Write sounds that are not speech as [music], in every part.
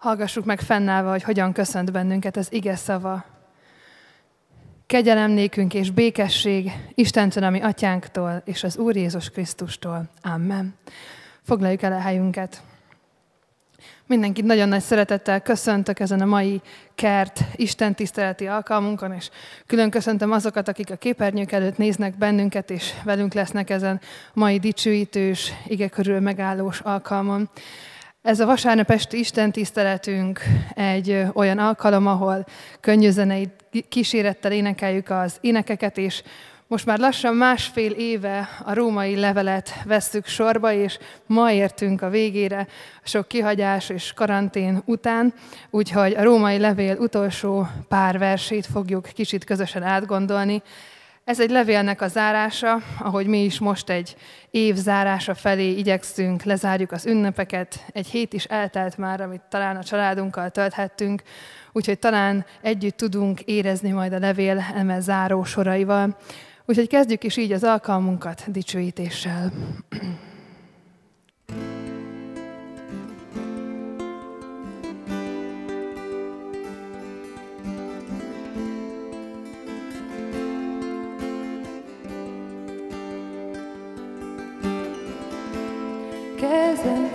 Hallgassuk meg fennállva, hogy hogyan köszönt bennünket az ige szava. Kegyelem nékünk és békesség Istentől, ami atyánktól, és az Úr Jézus Krisztustól. Amen. Foglaljuk el a helyünket. Mindenkit nagyon nagy szeretettel köszöntök ezen a mai kert Isten tiszteleti alkalmunkon, és külön köszöntöm azokat, akik a képernyők előtt néznek bennünket, és velünk lesznek ezen mai dicsőítős, ige körül megállós alkalmon. Ez a vasárnap esti Isten tiszteletünk egy olyan alkalom, ahol könnyű zenei kísérettel énekeljük az énekeket, és most már lassan másfél éve a római levelet vesszük sorba, és ma értünk a végére sok kihagyás és karantén után, úgyhogy a római levél utolsó pár versét fogjuk kicsit közösen átgondolni. Ez egy levélnek a zárása, ahogy mi is most egy év zárása felé igyekszünk, lezárjuk az ünnepeket. Egy hét is eltelt már, amit talán a családunkkal tölthettünk, úgyhogy talán együtt tudunk érezni majd a levél eme záró soraival. Úgyhogy kezdjük is így az alkalmunkat dicsőítéssel. Kezdem Cause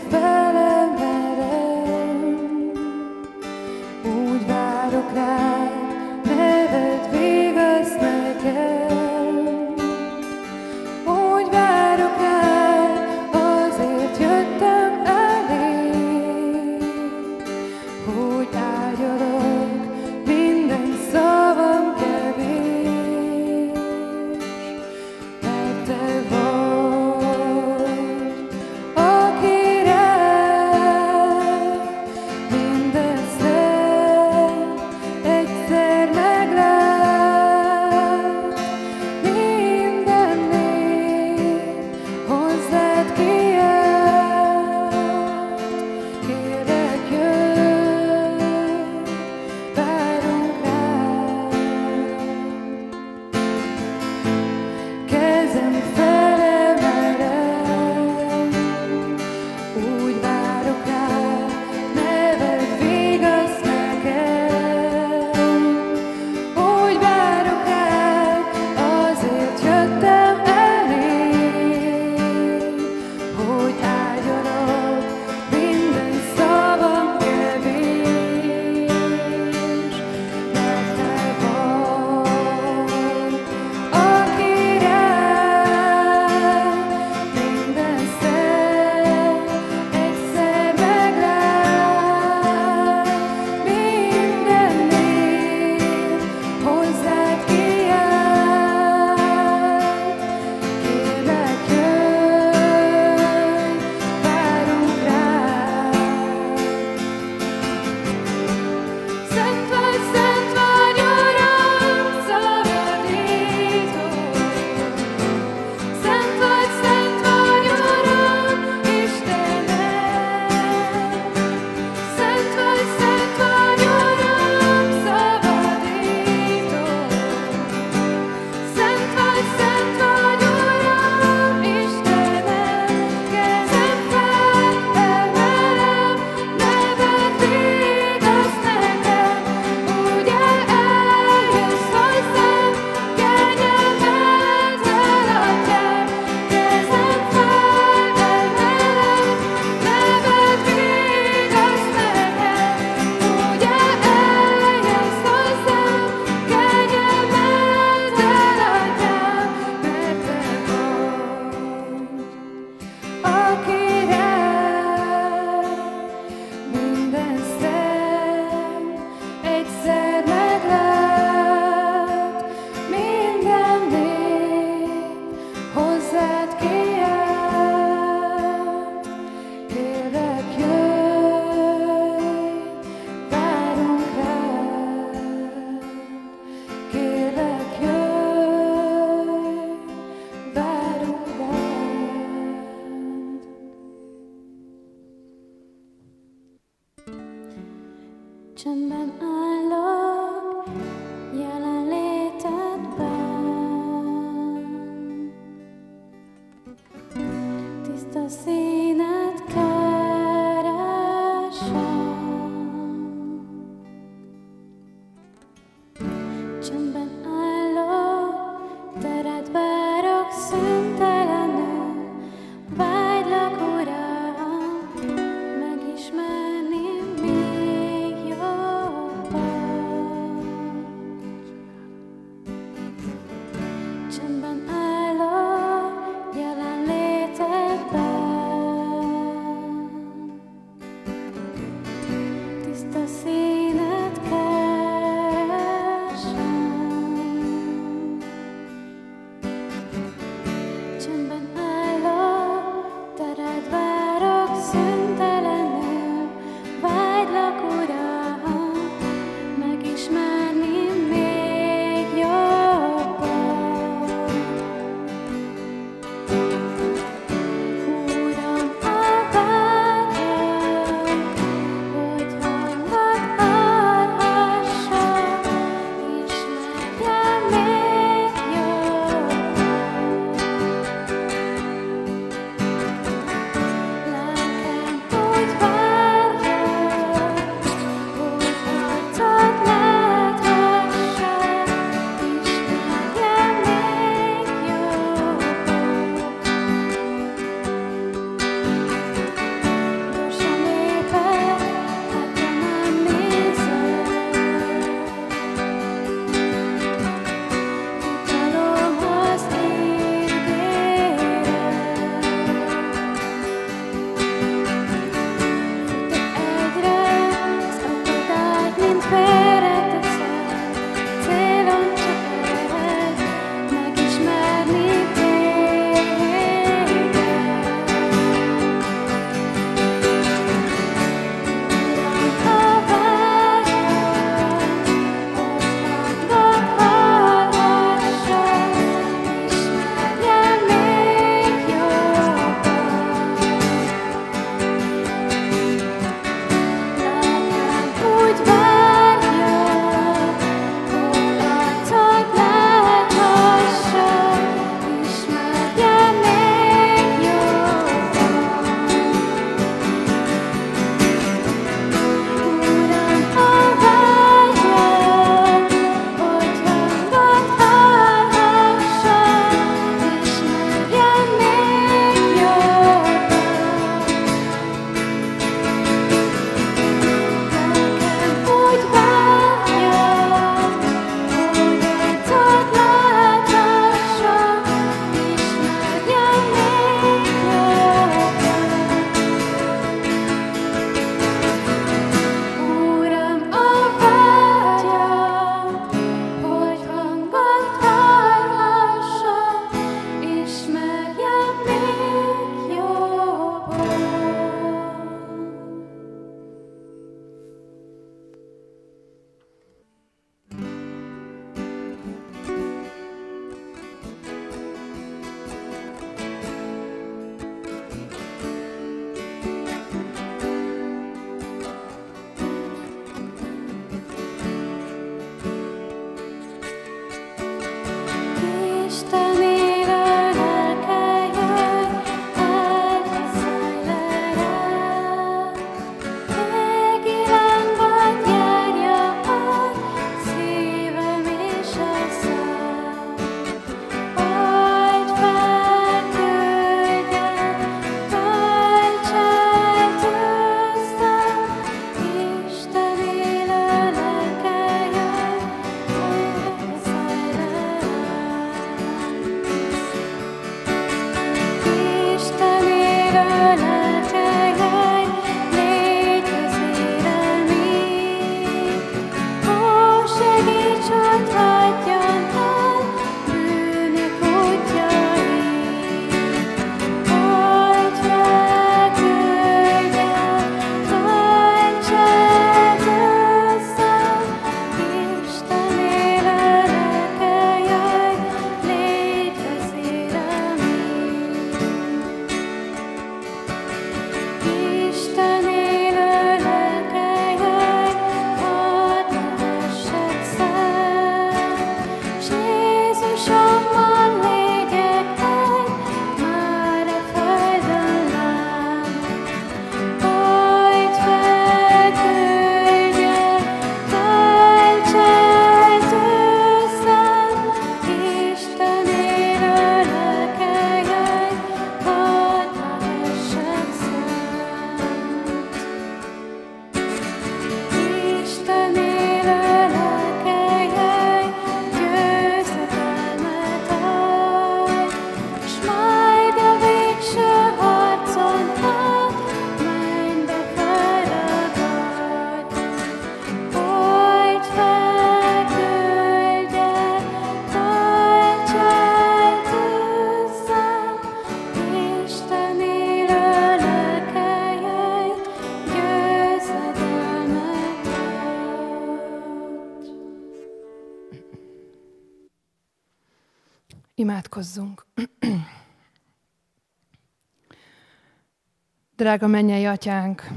Drága mennyei atyánk,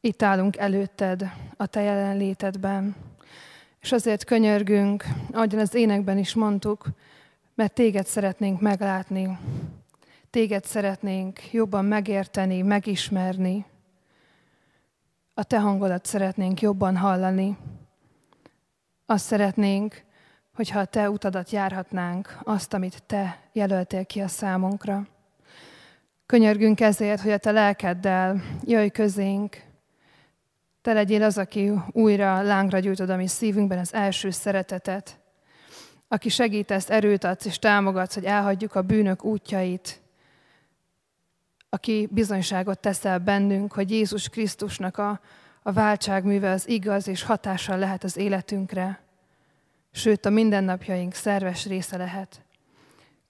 itt állunk előtted, a te jelenlétedben, és azért könyörgünk, ahogyan az énekben is mondtuk, mert téged szeretnénk meglátni, téged szeretnénk jobban megérteni, megismerni, a te hangodat szeretnénk jobban hallani. Azt szeretnénk, hogyha a te utadat járhatnánk, azt, amit te jelöltél ki a számunkra. Könyörgünk ezért, hogy a te lelkeddel jöjj közénk, te legyél az, aki újra lángra gyújtod a mi szívünkben az első szeretetet, aki segítesz, erőt adsz és támogatsz, hogy elhagyjuk a bűnök útjait, aki bizonyságot teszel bennünk, hogy Jézus Krisztusnak a, a váltságműve az igaz és hatással lehet az életünkre, sőt a mindennapjaink szerves része lehet.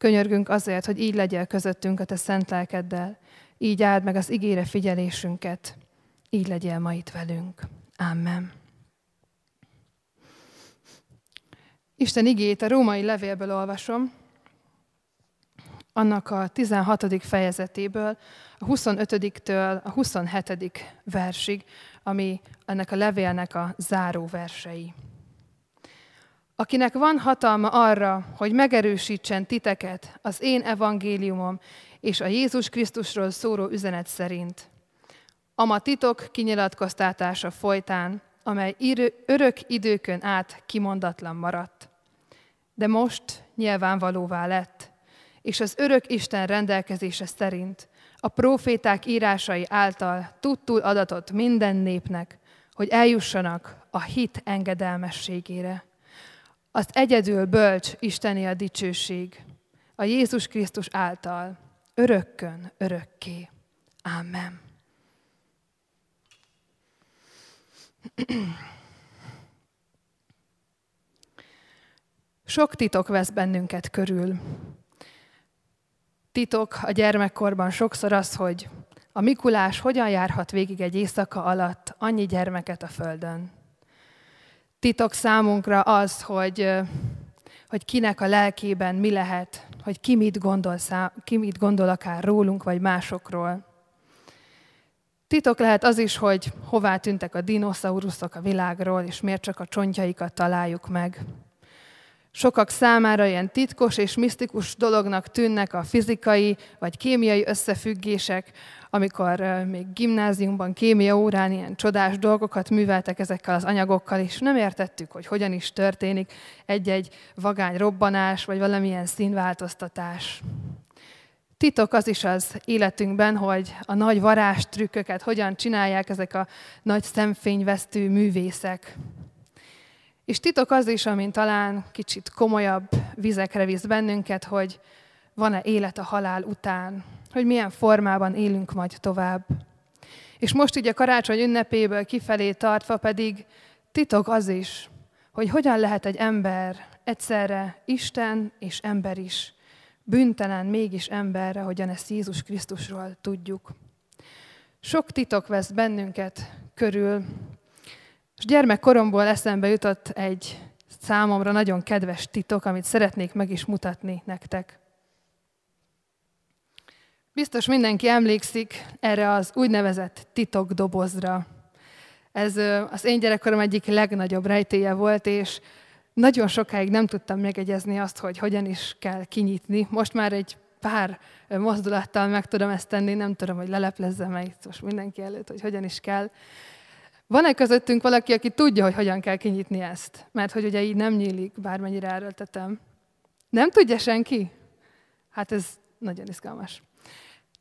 Könyörgünk azért, hogy így legyél közöttünk a te szent lelkeddel, így áld meg az igére figyelésünket, így legyél ma itt velünk. Amen. Isten igét a római levélből olvasom, annak a 16. fejezetéből, a 25-től a 27. versig, ami ennek a levélnek a záró versei. Akinek van hatalma arra, hogy megerősítsen titeket az én evangéliumom és a Jézus Krisztusról szóró üzenet szerint. Ama titok kinyilatkoztatása folytán, amely örök időkön át kimondatlan maradt. De most nyilvánvalóvá lett, és az örök Isten rendelkezése szerint a proféták írásai által tudtul adatot minden népnek, hogy eljussanak a hit engedelmességére. Az egyedül bölcs Isteni a dicsőség, a Jézus Krisztus által, örökkön, örökké. Amen. Sok titok vesz bennünket körül. Titok a gyermekkorban sokszor az, hogy a Mikulás hogyan járhat végig egy éjszaka alatt annyi gyermeket a földön. Titok számunkra az, hogy, hogy kinek a lelkében mi lehet, hogy ki mit, gondol, ki mit gondol akár rólunk vagy másokról. Titok lehet az is, hogy hová tűntek a dinoszauruszok a világról, és miért csak a csontjaikat találjuk meg. Sokak számára ilyen titkos és misztikus dolognak tűnnek a fizikai vagy kémiai összefüggések, amikor még gimnáziumban, kémia órán ilyen csodás dolgokat műveltek ezekkel az anyagokkal, és nem értettük, hogy hogyan is történik egy-egy vagány robbanás, vagy valamilyen színváltoztatás. Titok az is az életünkben, hogy a nagy varázstrükköket hogyan csinálják ezek a nagy szemfényvesztő művészek. És titok az is, amin talán kicsit komolyabb vizekre visz bennünket, hogy van-e élet a halál után, hogy milyen formában élünk majd tovább. És most így a karácsony ünnepéből kifelé tartva pedig titok az is, hogy hogyan lehet egy ember egyszerre Isten és ember is, bűntelen mégis emberre, hogyan ezt Jézus Krisztusról tudjuk. Sok titok vesz bennünket körül, és gyermekkoromból eszembe jutott egy számomra nagyon kedves titok, amit szeretnék meg is mutatni nektek. Biztos mindenki emlékszik erre az úgynevezett titokdobozra. Ez az én gyerekkorom egyik legnagyobb rejtéje volt, és nagyon sokáig nem tudtam megegyezni azt, hogy hogyan is kell kinyitni. Most már egy pár mozdulattal meg tudom ezt tenni, nem tudom, hogy leleplezzem meg most mindenki előtt, hogy hogyan is kell. Van-e közöttünk valaki, aki tudja, hogy hogyan kell kinyitni ezt? Mert hogy ugye így nem nyílik, bármennyire erőltetem. Nem tudja senki? Hát ez nagyon izgalmas.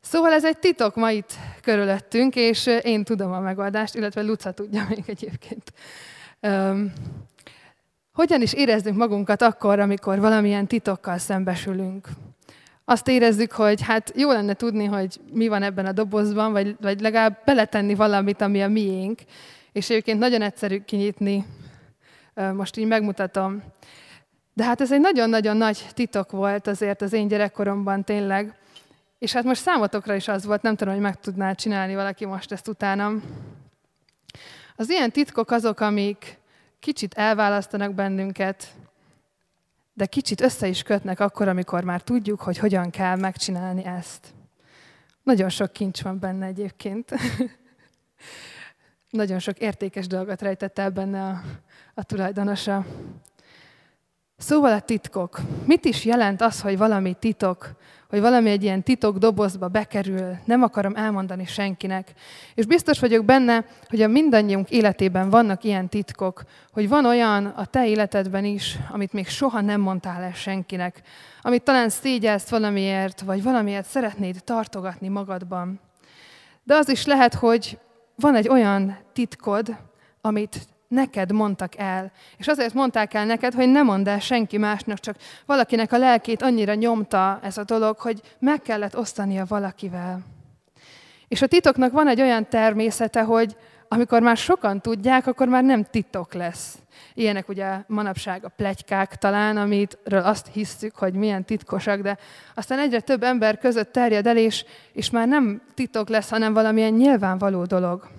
Szóval ez egy titok ma itt körülöttünk, és én tudom a megoldást, illetve Luca tudja [laughs] még egyébként. Um, hogyan is érezzünk magunkat akkor, amikor valamilyen titokkal szembesülünk? Azt érezzük, hogy hát jó lenne tudni, hogy mi van ebben a dobozban, vagy, vagy legalább beletenni valamit, ami a miénk, és egyébként nagyon egyszerű kinyitni, most így megmutatom. De hát ez egy nagyon-nagyon nagy titok volt azért az én gyerekkoromban tényleg. És hát most számotokra is az volt, nem tudom, hogy meg tudná csinálni valaki most ezt utánam. Az ilyen titkok azok, amik kicsit elválasztanak bennünket de kicsit össze is kötnek akkor, amikor már tudjuk, hogy hogyan kell megcsinálni ezt. Nagyon sok kincs van benne egyébként. [laughs] Nagyon sok értékes dolgot rejtett el benne a, a tulajdonosa. Szóval a titkok. Mit is jelent az, hogy valami titok? Hogy valami egy ilyen titok dobozba bekerül, nem akarom elmondani senkinek. És biztos vagyok benne, hogy a mindannyiunk életében vannak ilyen titkok, hogy van olyan a te életedben is, amit még soha nem mondtál el senkinek, amit talán szégyelsz valamiért, vagy valamiért szeretnéd tartogatni magadban. De az is lehet, hogy van egy olyan titkod, amit neked mondtak el. És azért mondták el neked, hogy ne mondd el senki másnak, csak valakinek a lelkét annyira nyomta ez a dolog, hogy meg kellett osztania valakivel. És a titoknak van egy olyan természete, hogy amikor már sokan tudják, akkor már nem titok lesz. Ilyenek ugye manapság a plegykák talán, amitről azt hiszük, hogy milyen titkosak, de aztán egyre több ember között terjed el, és, és már nem titok lesz, hanem valamilyen nyilvánvaló dolog.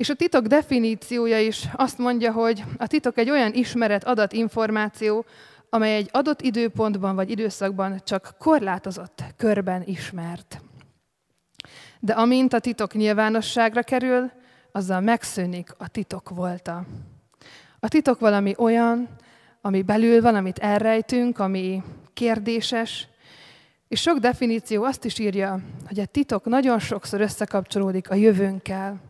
És a titok definíciója is azt mondja, hogy a titok egy olyan ismeret, adat, információ, amely egy adott időpontban vagy időszakban csak korlátozott körben ismert. De amint a titok nyilvánosságra kerül, azzal megszűnik a titok volta. A titok valami olyan, ami belül van, amit elrejtünk, ami kérdéses, és sok definíció azt is írja, hogy a titok nagyon sokszor összekapcsolódik a jövőnkkel,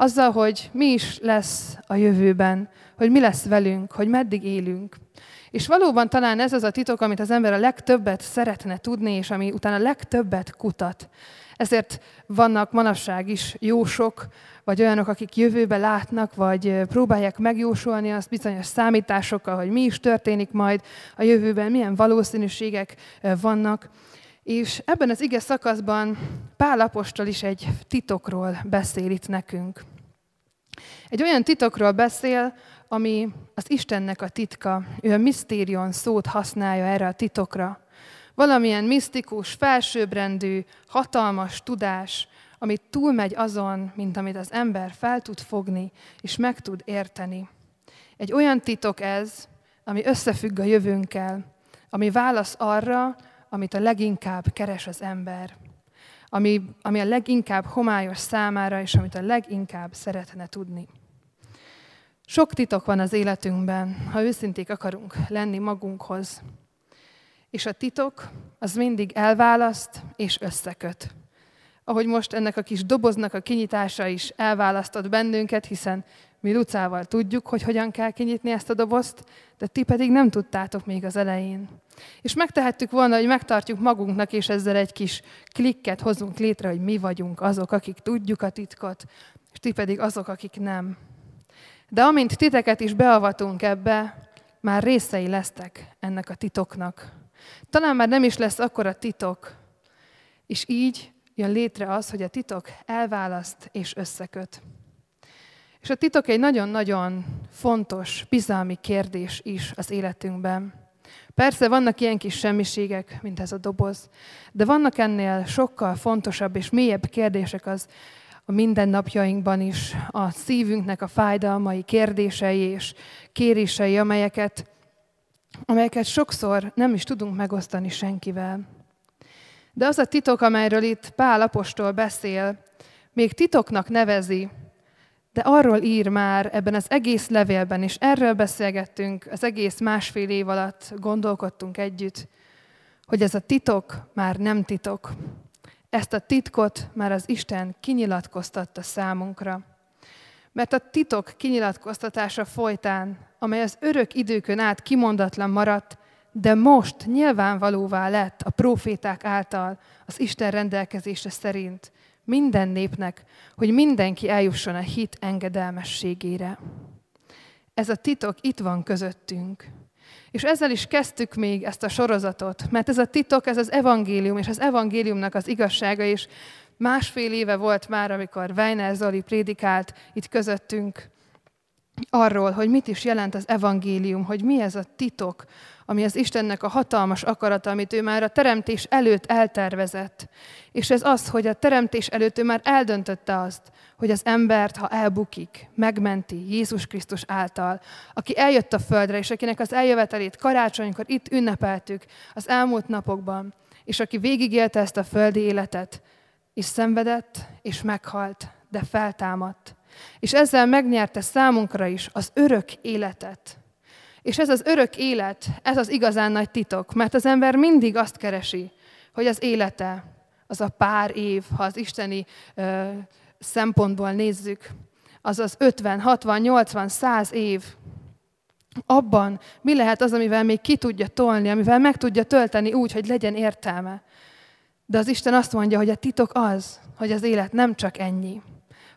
azzal, hogy mi is lesz a jövőben, hogy mi lesz velünk, hogy meddig élünk. És valóban talán ez az a titok, amit az ember a legtöbbet szeretne tudni, és ami utána a legtöbbet kutat. Ezért vannak manapság is jósok, vagy olyanok, akik jövőbe látnak, vagy próbálják megjósolni azt bizonyos számításokkal, hogy mi is történik majd a jövőben, milyen valószínűségek vannak. És ebben az ige szakaszban Pál Apostol is egy titokról beszél itt nekünk. Egy olyan titokról beszél, ami az Istennek a titka. Ő a misztérion szót használja erre a titokra. Valamilyen misztikus, felsőbbrendű, hatalmas tudás, amit túlmegy azon, mint amit az ember fel tud fogni és meg tud érteni. Egy olyan titok ez, ami összefügg a jövőnkkel, ami válasz arra, amit a leginkább keres az ember, ami, ami a leginkább homályos számára, és amit a leginkább szeretne tudni. Sok titok van az életünkben, ha őszinték akarunk lenni magunkhoz. És a titok az mindig elválaszt és összeköt. Ahogy most ennek a kis doboznak a kinyitása is elválasztott bennünket, hiszen mi Lucával tudjuk, hogy hogyan kell kinyitni ezt a dobozt, de ti pedig nem tudtátok még az elején. És megtehettük volna, hogy megtartjuk magunknak, és ezzel egy kis klikket hozunk létre, hogy mi vagyunk azok, akik tudjuk a titkot, és ti pedig azok, akik nem. De amint titeket is beavatunk ebbe, már részei lesztek ennek a titoknak. Talán már nem is lesz akkor a titok, és így jön létre az, hogy a titok elválaszt és összeköt. És a titok egy nagyon-nagyon fontos, bizalmi kérdés is az életünkben. Persze vannak ilyen kis semmiségek, mint ez a doboz, de vannak ennél sokkal fontosabb és mélyebb kérdések az a mindennapjainkban is, a szívünknek a fájdalmai, kérdései és kérései, amelyeket, amelyeket sokszor nem is tudunk megosztani senkivel. De az a titok, amelyről itt Pál apostol beszél, még titoknak nevezi, de arról ír már ebben az egész levélben, és erről beszélgettünk az egész másfél év alatt, gondolkodtunk együtt, hogy ez a titok már nem titok. Ezt a titkot már az Isten kinyilatkoztatta számunkra. Mert a titok kinyilatkoztatása folytán, amely az örök időkön át kimondatlan maradt, de most nyilvánvalóvá lett a proféták által az Isten rendelkezése szerint, minden népnek, hogy mindenki eljusson a hit engedelmességére. Ez a titok itt van közöttünk. És ezzel is kezdtük még ezt a sorozatot, mert ez a titok, ez az evangélium, és az evangéliumnak az igazsága, és másfél éve volt már, amikor Weiner Zoli prédikált itt közöttünk, arról, hogy mit is jelent az evangélium, hogy mi ez a titok, ami az Istennek a hatalmas akarata, amit ő már a teremtés előtt eltervezett. És ez az, hogy a teremtés előtt ő már eldöntötte azt, hogy az embert, ha elbukik, megmenti Jézus Krisztus által, aki eljött a földre, és akinek az eljövetelét karácsonykor itt ünnepeltük az elmúlt napokban, és aki végigélte ezt a földi életet, és szenvedett, és meghalt, de feltámadt. És ezzel megnyerte számunkra is az örök életet. És ez az örök élet, ez az igazán nagy titok, mert az ember mindig azt keresi, hogy az élete, az a pár év, ha az isteni ö, szempontból nézzük, az az 50, 60, 80, 100 év, abban mi lehet az, amivel még ki tudja tolni, amivel meg tudja tölteni úgy, hogy legyen értelme. De az Isten azt mondja, hogy a titok az, hogy az élet nem csak ennyi.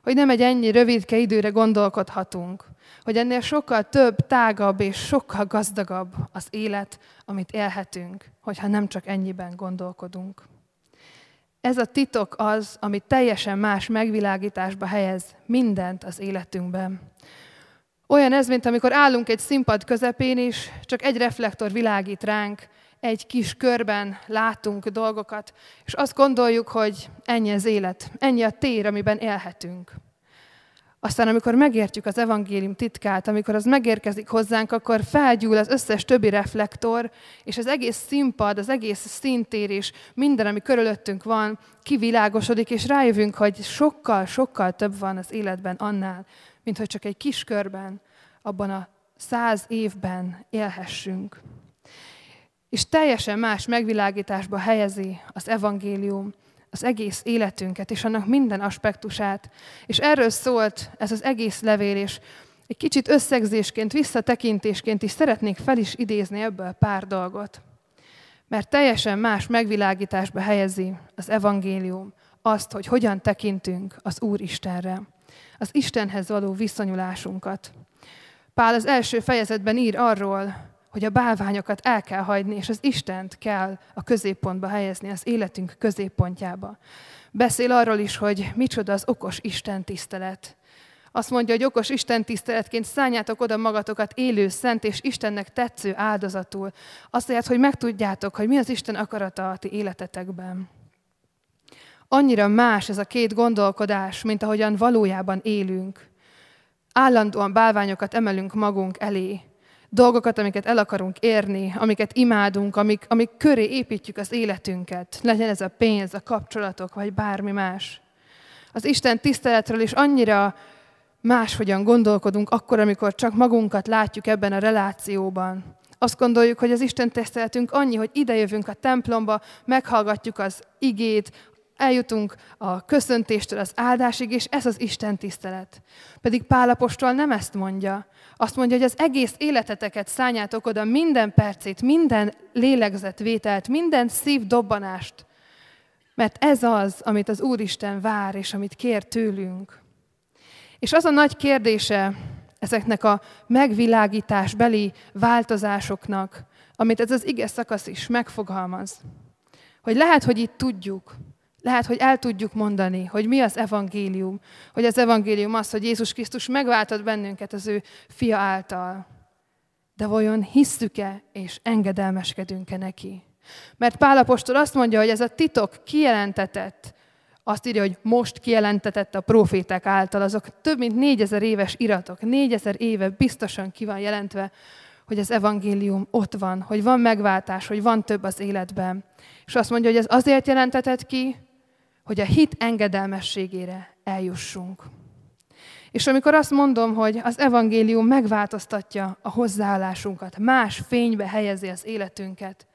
Hogy nem egy ennyi rövidke időre gondolkodhatunk. Hogy ennél sokkal több, tágabb és sokkal gazdagabb az élet, amit élhetünk, hogyha nem csak ennyiben gondolkodunk. Ez a titok az, ami teljesen más megvilágításba helyez mindent az életünkben. Olyan ez, mint amikor állunk egy színpad közepén, és csak egy reflektor világít ránk, egy kis körben látunk dolgokat, és azt gondoljuk, hogy ennyi az élet, ennyi a tér, amiben élhetünk. Aztán, amikor megértjük az evangélium titkát, amikor az megérkezik hozzánk, akkor felgyúl az összes többi reflektor, és az egész színpad, az egész színtér és minden, ami körülöttünk van, kivilágosodik, és rájövünk, hogy sokkal, sokkal több van az életben annál, mint hogy csak egy kis körben, abban a száz évben élhessünk. És teljesen más megvilágításba helyezi az evangélium az egész életünket és annak minden aspektusát. És erről szólt ez az egész levél, és egy kicsit összegzésként, visszatekintésként is szeretnék fel is idézni ebből pár dolgot. Mert teljesen más megvilágításba helyezi az evangélium azt, hogy hogyan tekintünk az Úr Istenre, az Istenhez való viszonyulásunkat. Pál az első fejezetben ír arról, hogy a bálványokat el kell hagyni, és az Istent kell a középpontba helyezni, az életünk középpontjába. Beszél arról is, hogy micsoda az okos Isten tisztelet. Azt mondja, hogy okos Isten tiszteletként szálljátok oda magatokat élő, szent és Istennek tetsző áldozatul. Azt hogy megtudjátok, hogy mi az Isten akarata a ti életetekben. Annyira más ez a két gondolkodás, mint ahogyan valójában élünk. Állandóan bálványokat emelünk magunk elé, dolgokat, amiket el akarunk érni, amiket imádunk, amik, amik köré építjük az életünket. Legyen ez a pénz, a kapcsolatok, vagy bármi más. Az Isten tiszteletről is annyira máshogyan gondolkodunk akkor, amikor csak magunkat látjuk ebben a relációban. Azt gondoljuk, hogy az Isten tiszteletünk annyi, hogy idejövünk a templomba, meghallgatjuk az igét, eljutunk a köszöntéstől az áldásig, és ez az Isten tisztelet. Pedig Pálapostól nem ezt mondja. Azt mondja, hogy az egész életeteket szálljátok oda, minden percét, minden lélegzetvételt, minden szívdobbanást, mert ez az, amit az Úristen vár, és amit kér tőlünk. És az a nagy kérdése ezeknek a megvilágításbeli változásoknak, amit ez az ige szakasz is megfogalmaz, hogy lehet, hogy itt tudjuk, lehet, hogy el tudjuk mondani, hogy mi az evangélium. Hogy az evangélium az, hogy Jézus Krisztus megváltott bennünket az ő fia által. De vajon hisszük-e és engedelmeskedünk-e neki? Mert Pálapostól azt mondja, hogy ez a titok kijelentetett, azt írja, hogy most kijelentetett a proféták által, azok több mint négyezer éves iratok, négyezer éve biztosan ki van jelentve, hogy az evangélium ott van, hogy van megváltás, hogy van több az életben. És azt mondja, hogy ez azért jelentetett ki, hogy a hit engedelmességére eljussunk. És amikor azt mondom, hogy az evangélium megváltoztatja a hozzáállásunkat, más fénybe helyezi az életünket,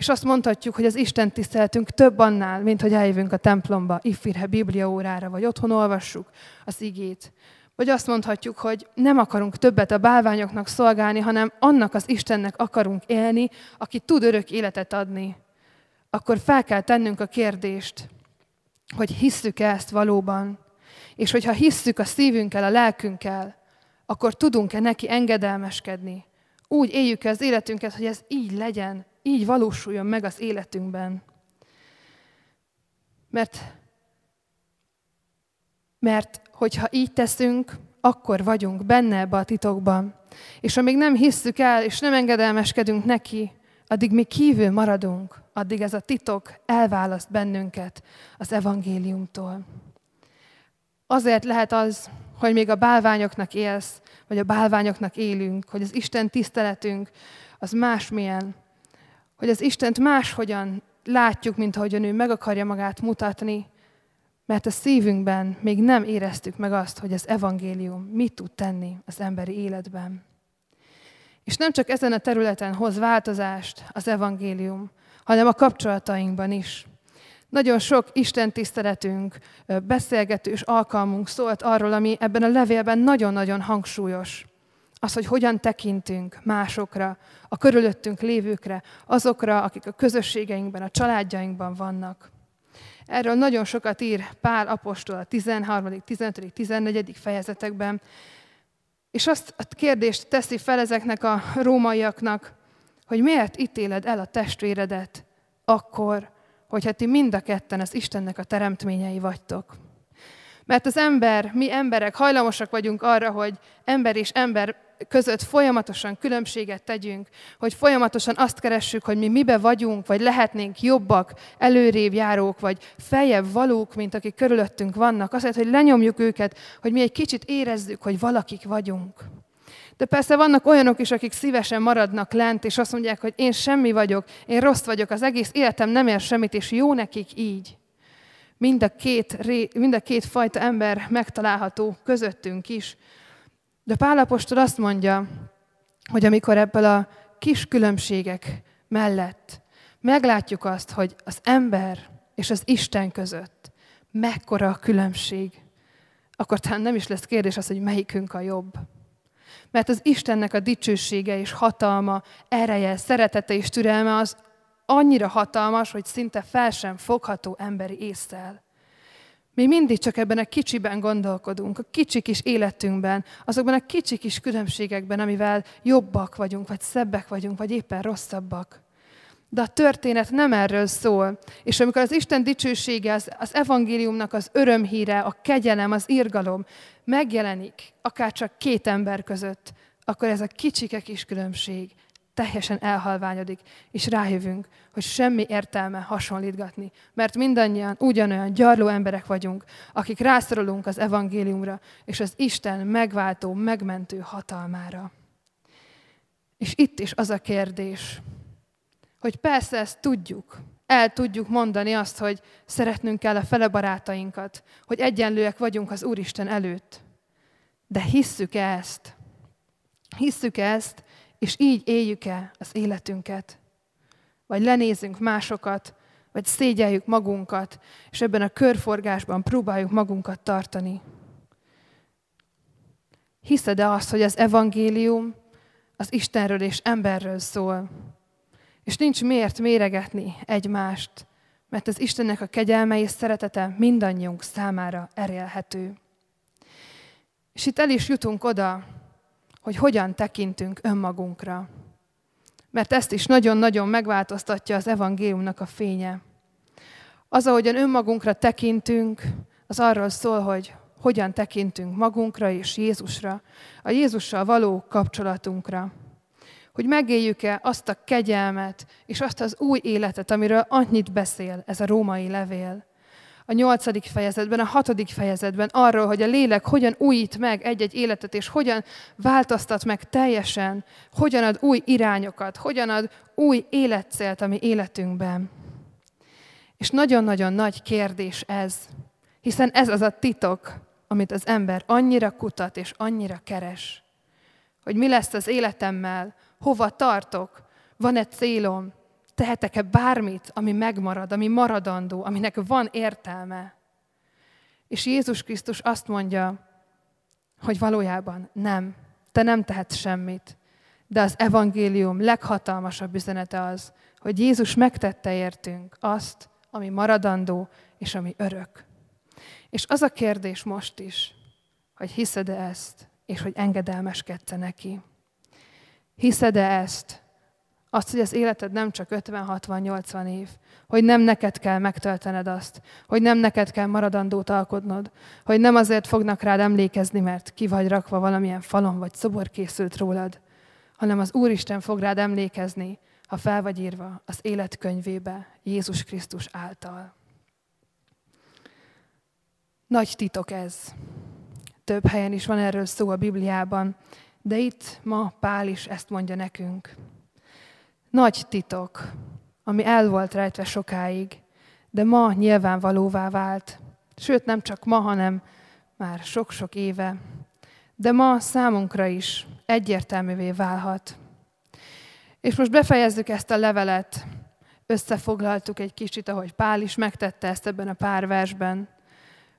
és azt mondhatjuk, hogy az Isten tiszteletünk több annál, mint hogy eljövünk a templomba, iffirhe Biblia órára, vagy otthon olvassuk az igét. Vagy azt mondhatjuk, hogy nem akarunk többet a bálványoknak szolgálni, hanem annak az Istennek akarunk élni, aki tud örök életet adni. Akkor fel kell tennünk a kérdést, hogy hisszük-e ezt valóban, és hogyha hisszük a szívünkkel, a lelkünkkel, akkor tudunk-e neki engedelmeskedni. Úgy éljük az életünket, hogy ez így legyen, így valósuljon meg az életünkben. Mert, mert hogyha így teszünk, akkor vagyunk benne ebbe a titokban. És amíg nem hisszük el, és nem engedelmeskedünk neki, addig mi kívül maradunk, addig ez a titok elválaszt bennünket az evangéliumtól. Azért lehet az, hogy még a bálványoknak élsz, vagy a bálványoknak élünk, hogy az Isten tiszteletünk az másmilyen, hogy az Istent máshogyan látjuk, mint ahogyan ő meg akarja magát mutatni, mert a szívünkben még nem éreztük meg azt, hogy az evangélium mit tud tenni az emberi életben. És nem csak ezen a területen hoz változást az evangélium, hanem a kapcsolatainkban is. Nagyon sok Isten tiszteletünk, beszélgetős alkalmunk szólt arról, ami ebben a levélben nagyon-nagyon hangsúlyos. Az, hogy hogyan tekintünk másokra, a körülöttünk lévőkre, azokra, akik a közösségeinkben, a családjainkban vannak. Erről nagyon sokat ír Pál apostol a 13., 15., 14. fejezetekben, és azt a kérdést teszi fel ezeknek a rómaiaknak, hogy miért ítéled el a testvéredet akkor, hogyha ti mind a ketten az Istennek a teremtményei vagytok. Mert az ember, mi emberek hajlamosak vagyunk arra, hogy ember és ember között folyamatosan különbséget tegyünk, hogy folyamatosan azt keressük, hogy mi mibe vagyunk, vagy lehetnénk jobbak, előrébb járók, vagy feljebb valók, mint akik körülöttünk vannak. Azért, hogy lenyomjuk őket, hogy mi egy kicsit érezzük, hogy valakik vagyunk. De persze vannak olyanok is, akik szívesen maradnak lent, és azt mondják, hogy én semmi vagyok, én rossz vagyok, az egész életem nem ér semmit, és jó nekik így. Mind a két, mind a két fajta ember megtalálható közöttünk is. De Pálapostól azt mondja, hogy amikor ebből a kis különbségek mellett meglátjuk azt, hogy az ember és az Isten között mekkora a különbség, akkor talán nem is lesz kérdés az, hogy melyikünk a jobb. Mert az Istennek a dicsősége és hatalma, ereje, szeretete és türelme az annyira hatalmas, hogy szinte fel sem fogható emberi észszel. Mi mindig csak ebben a kicsiben gondolkodunk, a kicsi kis életünkben, azokban a kicsi kis különbségekben, amivel jobbak vagyunk, vagy szebbek vagyunk, vagy éppen rosszabbak. De a történet nem erről szól. És amikor az Isten dicsősége, az, az evangéliumnak az örömhíre, a kegyelem, az irgalom megjelenik, akár csak két ember között, akkor ez a kicsike kis különbség teljesen elhalványodik, és rájövünk, hogy semmi értelme hasonlítgatni, mert mindannyian ugyanolyan gyarló emberek vagyunk, akik rászorulunk az evangéliumra, és az Isten megváltó, megmentő hatalmára. És itt is az a kérdés, hogy persze ezt tudjuk, el tudjuk mondani azt, hogy szeretnünk kell a fele barátainkat, hogy egyenlőek vagyunk az Úristen előtt. De hisszük -e ezt? Hisszük -e ezt, és így éljük-e az életünket? Vagy lenézünk másokat, vagy szégyeljük magunkat, és ebben a körforgásban próbáljuk magunkat tartani? Hiszed-e azt, hogy az evangélium az Istenről és emberről szól? És nincs miért méregetni egymást, mert az Istennek a kegyelme és szeretete mindannyiunk számára erélhető. És itt el is jutunk oda, hogy hogyan tekintünk önmagunkra. Mert ezt is nagyon-nagyon megváltoztatja az evangéliumnak a fénye. Az, ahogyan önmagunkra tekintünk, az arról szól, hogy hogyan tekintünk magunkra és Jézusra, a Jézussal való kapcsolatunkra. Hogy megéljük-e azt a kegyelmet és azt az új életet, amiről annyit beszél ez a római levél a nyolcadik fejezetben, a hatodik fejezetben arról, hogy a lélek hogyan újít meg egy-egy életet, és hogyan változtat meg teljesen, hogyan ad új irányokat, hogyan ad új életcélt a mi életünkben. És nagyon-nagyon nagy kérdés ez, hiszen ez az a titok, amit az ember annyira kutat és annyira keres, hogy mi lesz az életemmel, hova tartok, van-e célom, tehetek-e bármit, ami megmarad, ami maradandó, aminek van értelme. És Jézus Krisztus azt mondja, hogy valójában nem, te nem tehetsz semmit. De az evangélium leghatalmasabb üzenete az, hogy Jézus megtette értünk azt, ami maradandó és ami örök. És az a kérdés most is, hogy hiszed-e ezt, és hogy engedelmeskedte neki. Hiszed-e ezt, Azt, hogy az életed nem csak 50-60-80 év, hogy nem neked kell megtöltened azt, hogy nem neked kell maradandót alkotnod, hogy nem azért fognak rád emlékezni, mert ki vagy rakva valamilyen falon, vagy szobor készült rólad, hanem az Úristen fog rád emlékezni, ha fel vagy írva az életkönyvébe Jézus Krisztus által. Nagy titok ez. Több helyen is van erről szó a Bibliában, de itt ma Pál is ezt mondja nekünk. Nagy titok, ami el volt rejtve sokáig, de ma nyilvánvalóvá vált. Sőt, nem csak ma, hanem már sok-sok éve. De ma számunkra is egyértelművé válhat. És most befejezzük ezt a levelet, összefoglaltuk egy kicsit, ahogy Pál is megtette ezt ebben a pár versben.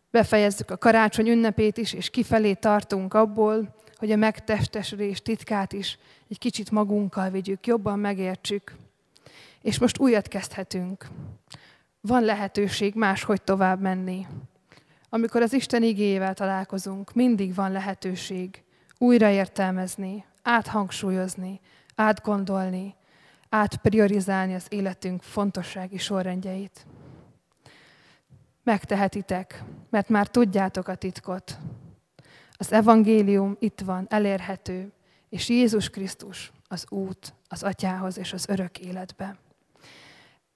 Befejezzük a karácsony ünnepét is, és kifelé tartunk abból, hogy a megtestesülés titkát is egy kicsit magunkkal vigyük, jobban megértsük. És most újat kezdhetünk. Van lehetőség máshogy tovább menni. Amikor az Isten igéjével találkozunk, mindig van lehetőség újraértelmezni, áthangsúlyozni, átgondolni, átpriorizálni az életünk fontossági sorrendjeit. Megtehetitek, mert már tudjátok a titkot. Az evangélium itt van, elérhető, és Jézus Krisztus az út az atyához és az örök életbe.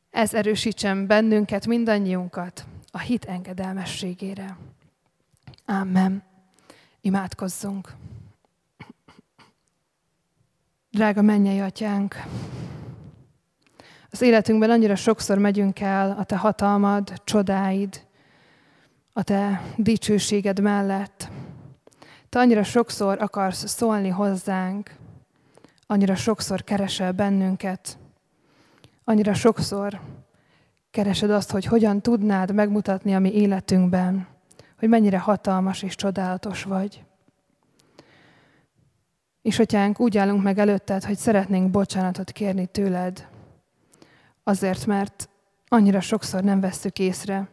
Ez erősítsen bennünket, mindannyiunkat a hit engedelmességére. Amen. Imádkozzunk. Drága mennyei atyánk, az életünkben annyira sokszor megyünk el a te hatalmad, csodáid, a te dicsőséged mellett. Te annyira sokszor akarsz szólni hozzánk, annyira sokszor keresel bennünket, annyira sokszor keresed azt, hogy hogyan tudnád megmutatni a mi életünkben, hogy mennyire hatalmas és csodálatos vagy. És atyánk, úgy állunk meg előtted, hogy szeretnénk bocsánatot kérni tőled, azért, mert annyira sokszor nem vesszük észre,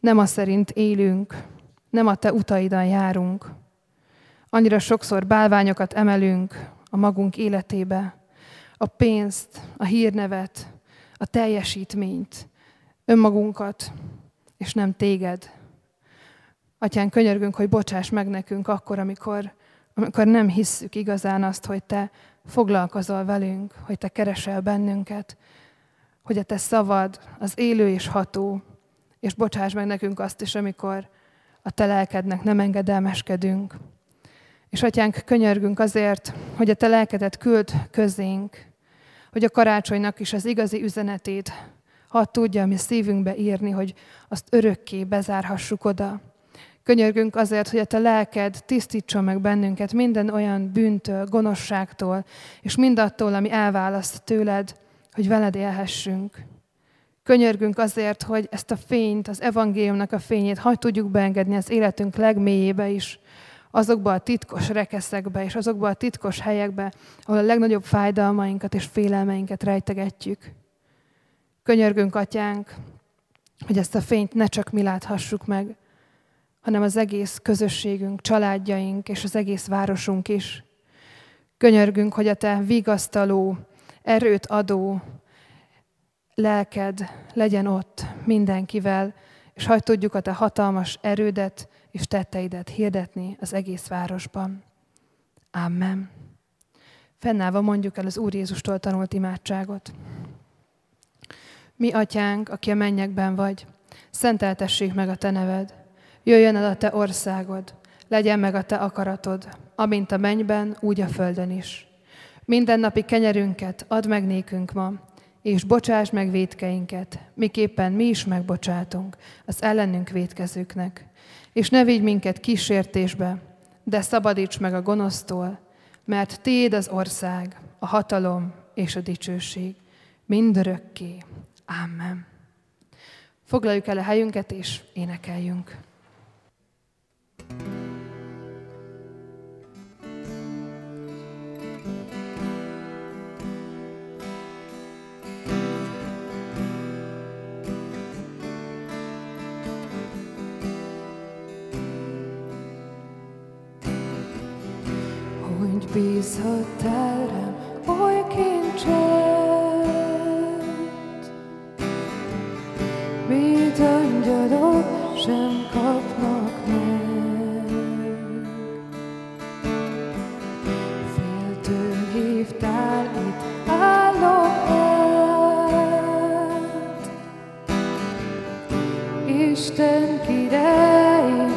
nem a szerint élünk, nem a te utaidan járunk. Annyira sokszor bálványokat emelünk a magunk életébe, a pénzt, a hírnevet, a teljesítményt, önmagunkat, és nem téged. Atyán, könyörgünk, hogy bocsáss meg nekünk akkor, amikor, amikor nem hisszük igazán azt, hogy Te foglalkozol velünk, hogy Te keresel bennünket, hogy a Te szavad az élő és ható, és bocsáss meg nekünk azt is, amikor a Te lelkednek nem engedelmeskedünk. És atyánk, könyörgünk azért, hogy a Te lelkedet küld közénk, hogy a karácsonynak is az igazi üzenetét hadd tudja mi szívünkbe írni, hogy azt örökké bezárhassuk oda. Könyörgünk azért, hogy a te lelked tisztítson meg bennünket minden olyan bűntől, gonoszságtól, és mindattól, ami elválaszt tőled, hogy veled élhessünk. Könyörgünk azért, hogy ezt a fényt, az evangéliumnak a fényét hagyd tudjuk beengedni az életünk legmélyébe is, azokba a titkos rekeszekbe és azokba a titkos helyekbe, ahol a legnagyobb fájdalmainkat és félelmeinket rejtegetjük. Könyörgünk, atyánk, hogy ezt a fényt ne csak mi láthassuk meg, hanem az egész közösségünk, családjaink és az egész városunk is. Könyörgünk, hogy a te vigasztaló, erőt adó lelked legyen ott mindenkivel, és hagyd tudjuk a te hatalmas erődet és tetteidet hirdetni az egész városban. Amen. Fennállva mondjuk el az Úr Jézustól tanult imádságot. Mi, atyánk, aki a mennyekben vagy, szenteltessék meg a te neved, jöjjön el a te országod, legyen meg a te akaratod, amint a mennyben, úgy a földön is. Minden napi kenyerünket add meg nékünk ma, és bocsáss meg védkeinket, miképpen mi is megbocsátunk az ellenünk védkezőknek. És ne vigy minket kísértésbe, de szabadíts meg a gonosztól, mert Téd az ország, a hatalom és a dicsőség, mindörökké. Amen. Foglaljuk el a helyünket, és énekeljünk. Hogy bízhattál rám oly kincset, mit angyalok sem kapnak meg. Féltől hívtál, itt állok át, Isten király,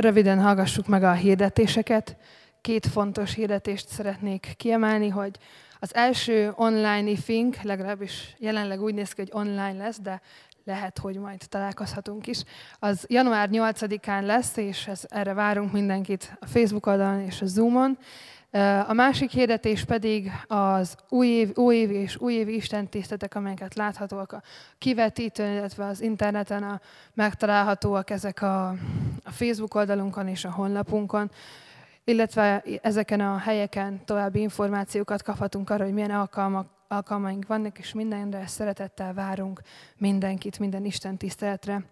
Röviden hallgassuk meg a hirdetéseket. Két fontos hirdetést szeretnék kiemelni, hogy az első online ifink, legalábbis jelenleg úgy néz ki, hogy online lesz, de lehet, hogy majd találkozhatunk is. Az január 8-án lesz, és ez, erre várunk mindenkit a Facebook oldalon és a Zoomon. A másik hirdetés pedig az új év, új év és újévi istentisztetek, amelyeket láthatóak a kivetítőn, illetve az interneten a, megtalálhatóak ezek a, a Facebook oldalunkon és a honlapunkon, illetve ezeken a helyeken további információkat kaphatunk arra, hogy milyen alkalmak, alkalmaink vannak, és mindenre szeretettel várunk mindenkit, minden Isten tiszteletre.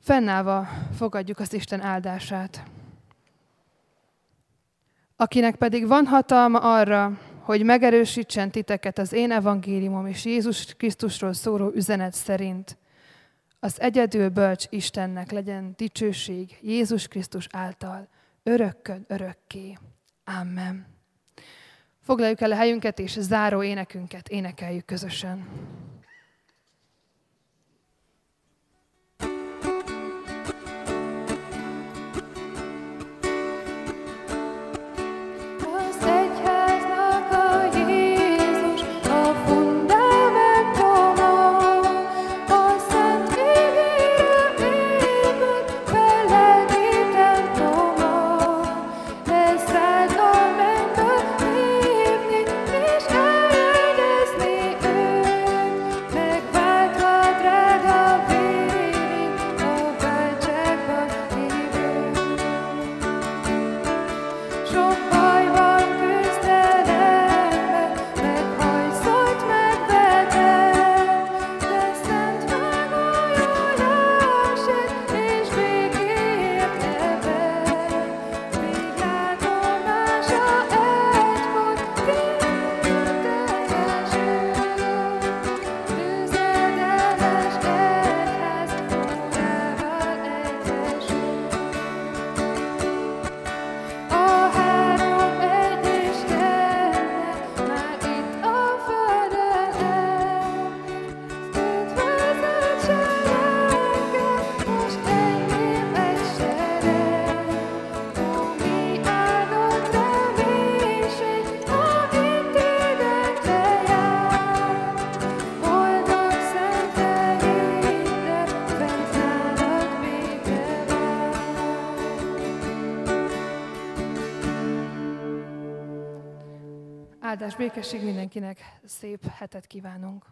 Fennállva fogadjuk az Isten áldását. Akinek pedig van hatalma arra, hogy megerősítsen titeket az én evangéliumom és Jézus Krisztusról szóló üzenet szerint, az egyedül bölcs Istennek legyen dicsőség Jézus Krisztus által, örökkön örökké. Amen. Foglaljuk el a helyünket, és záró énekünket énekeljük közösen. Békesség mindenkinek, szép hetet kívánunk!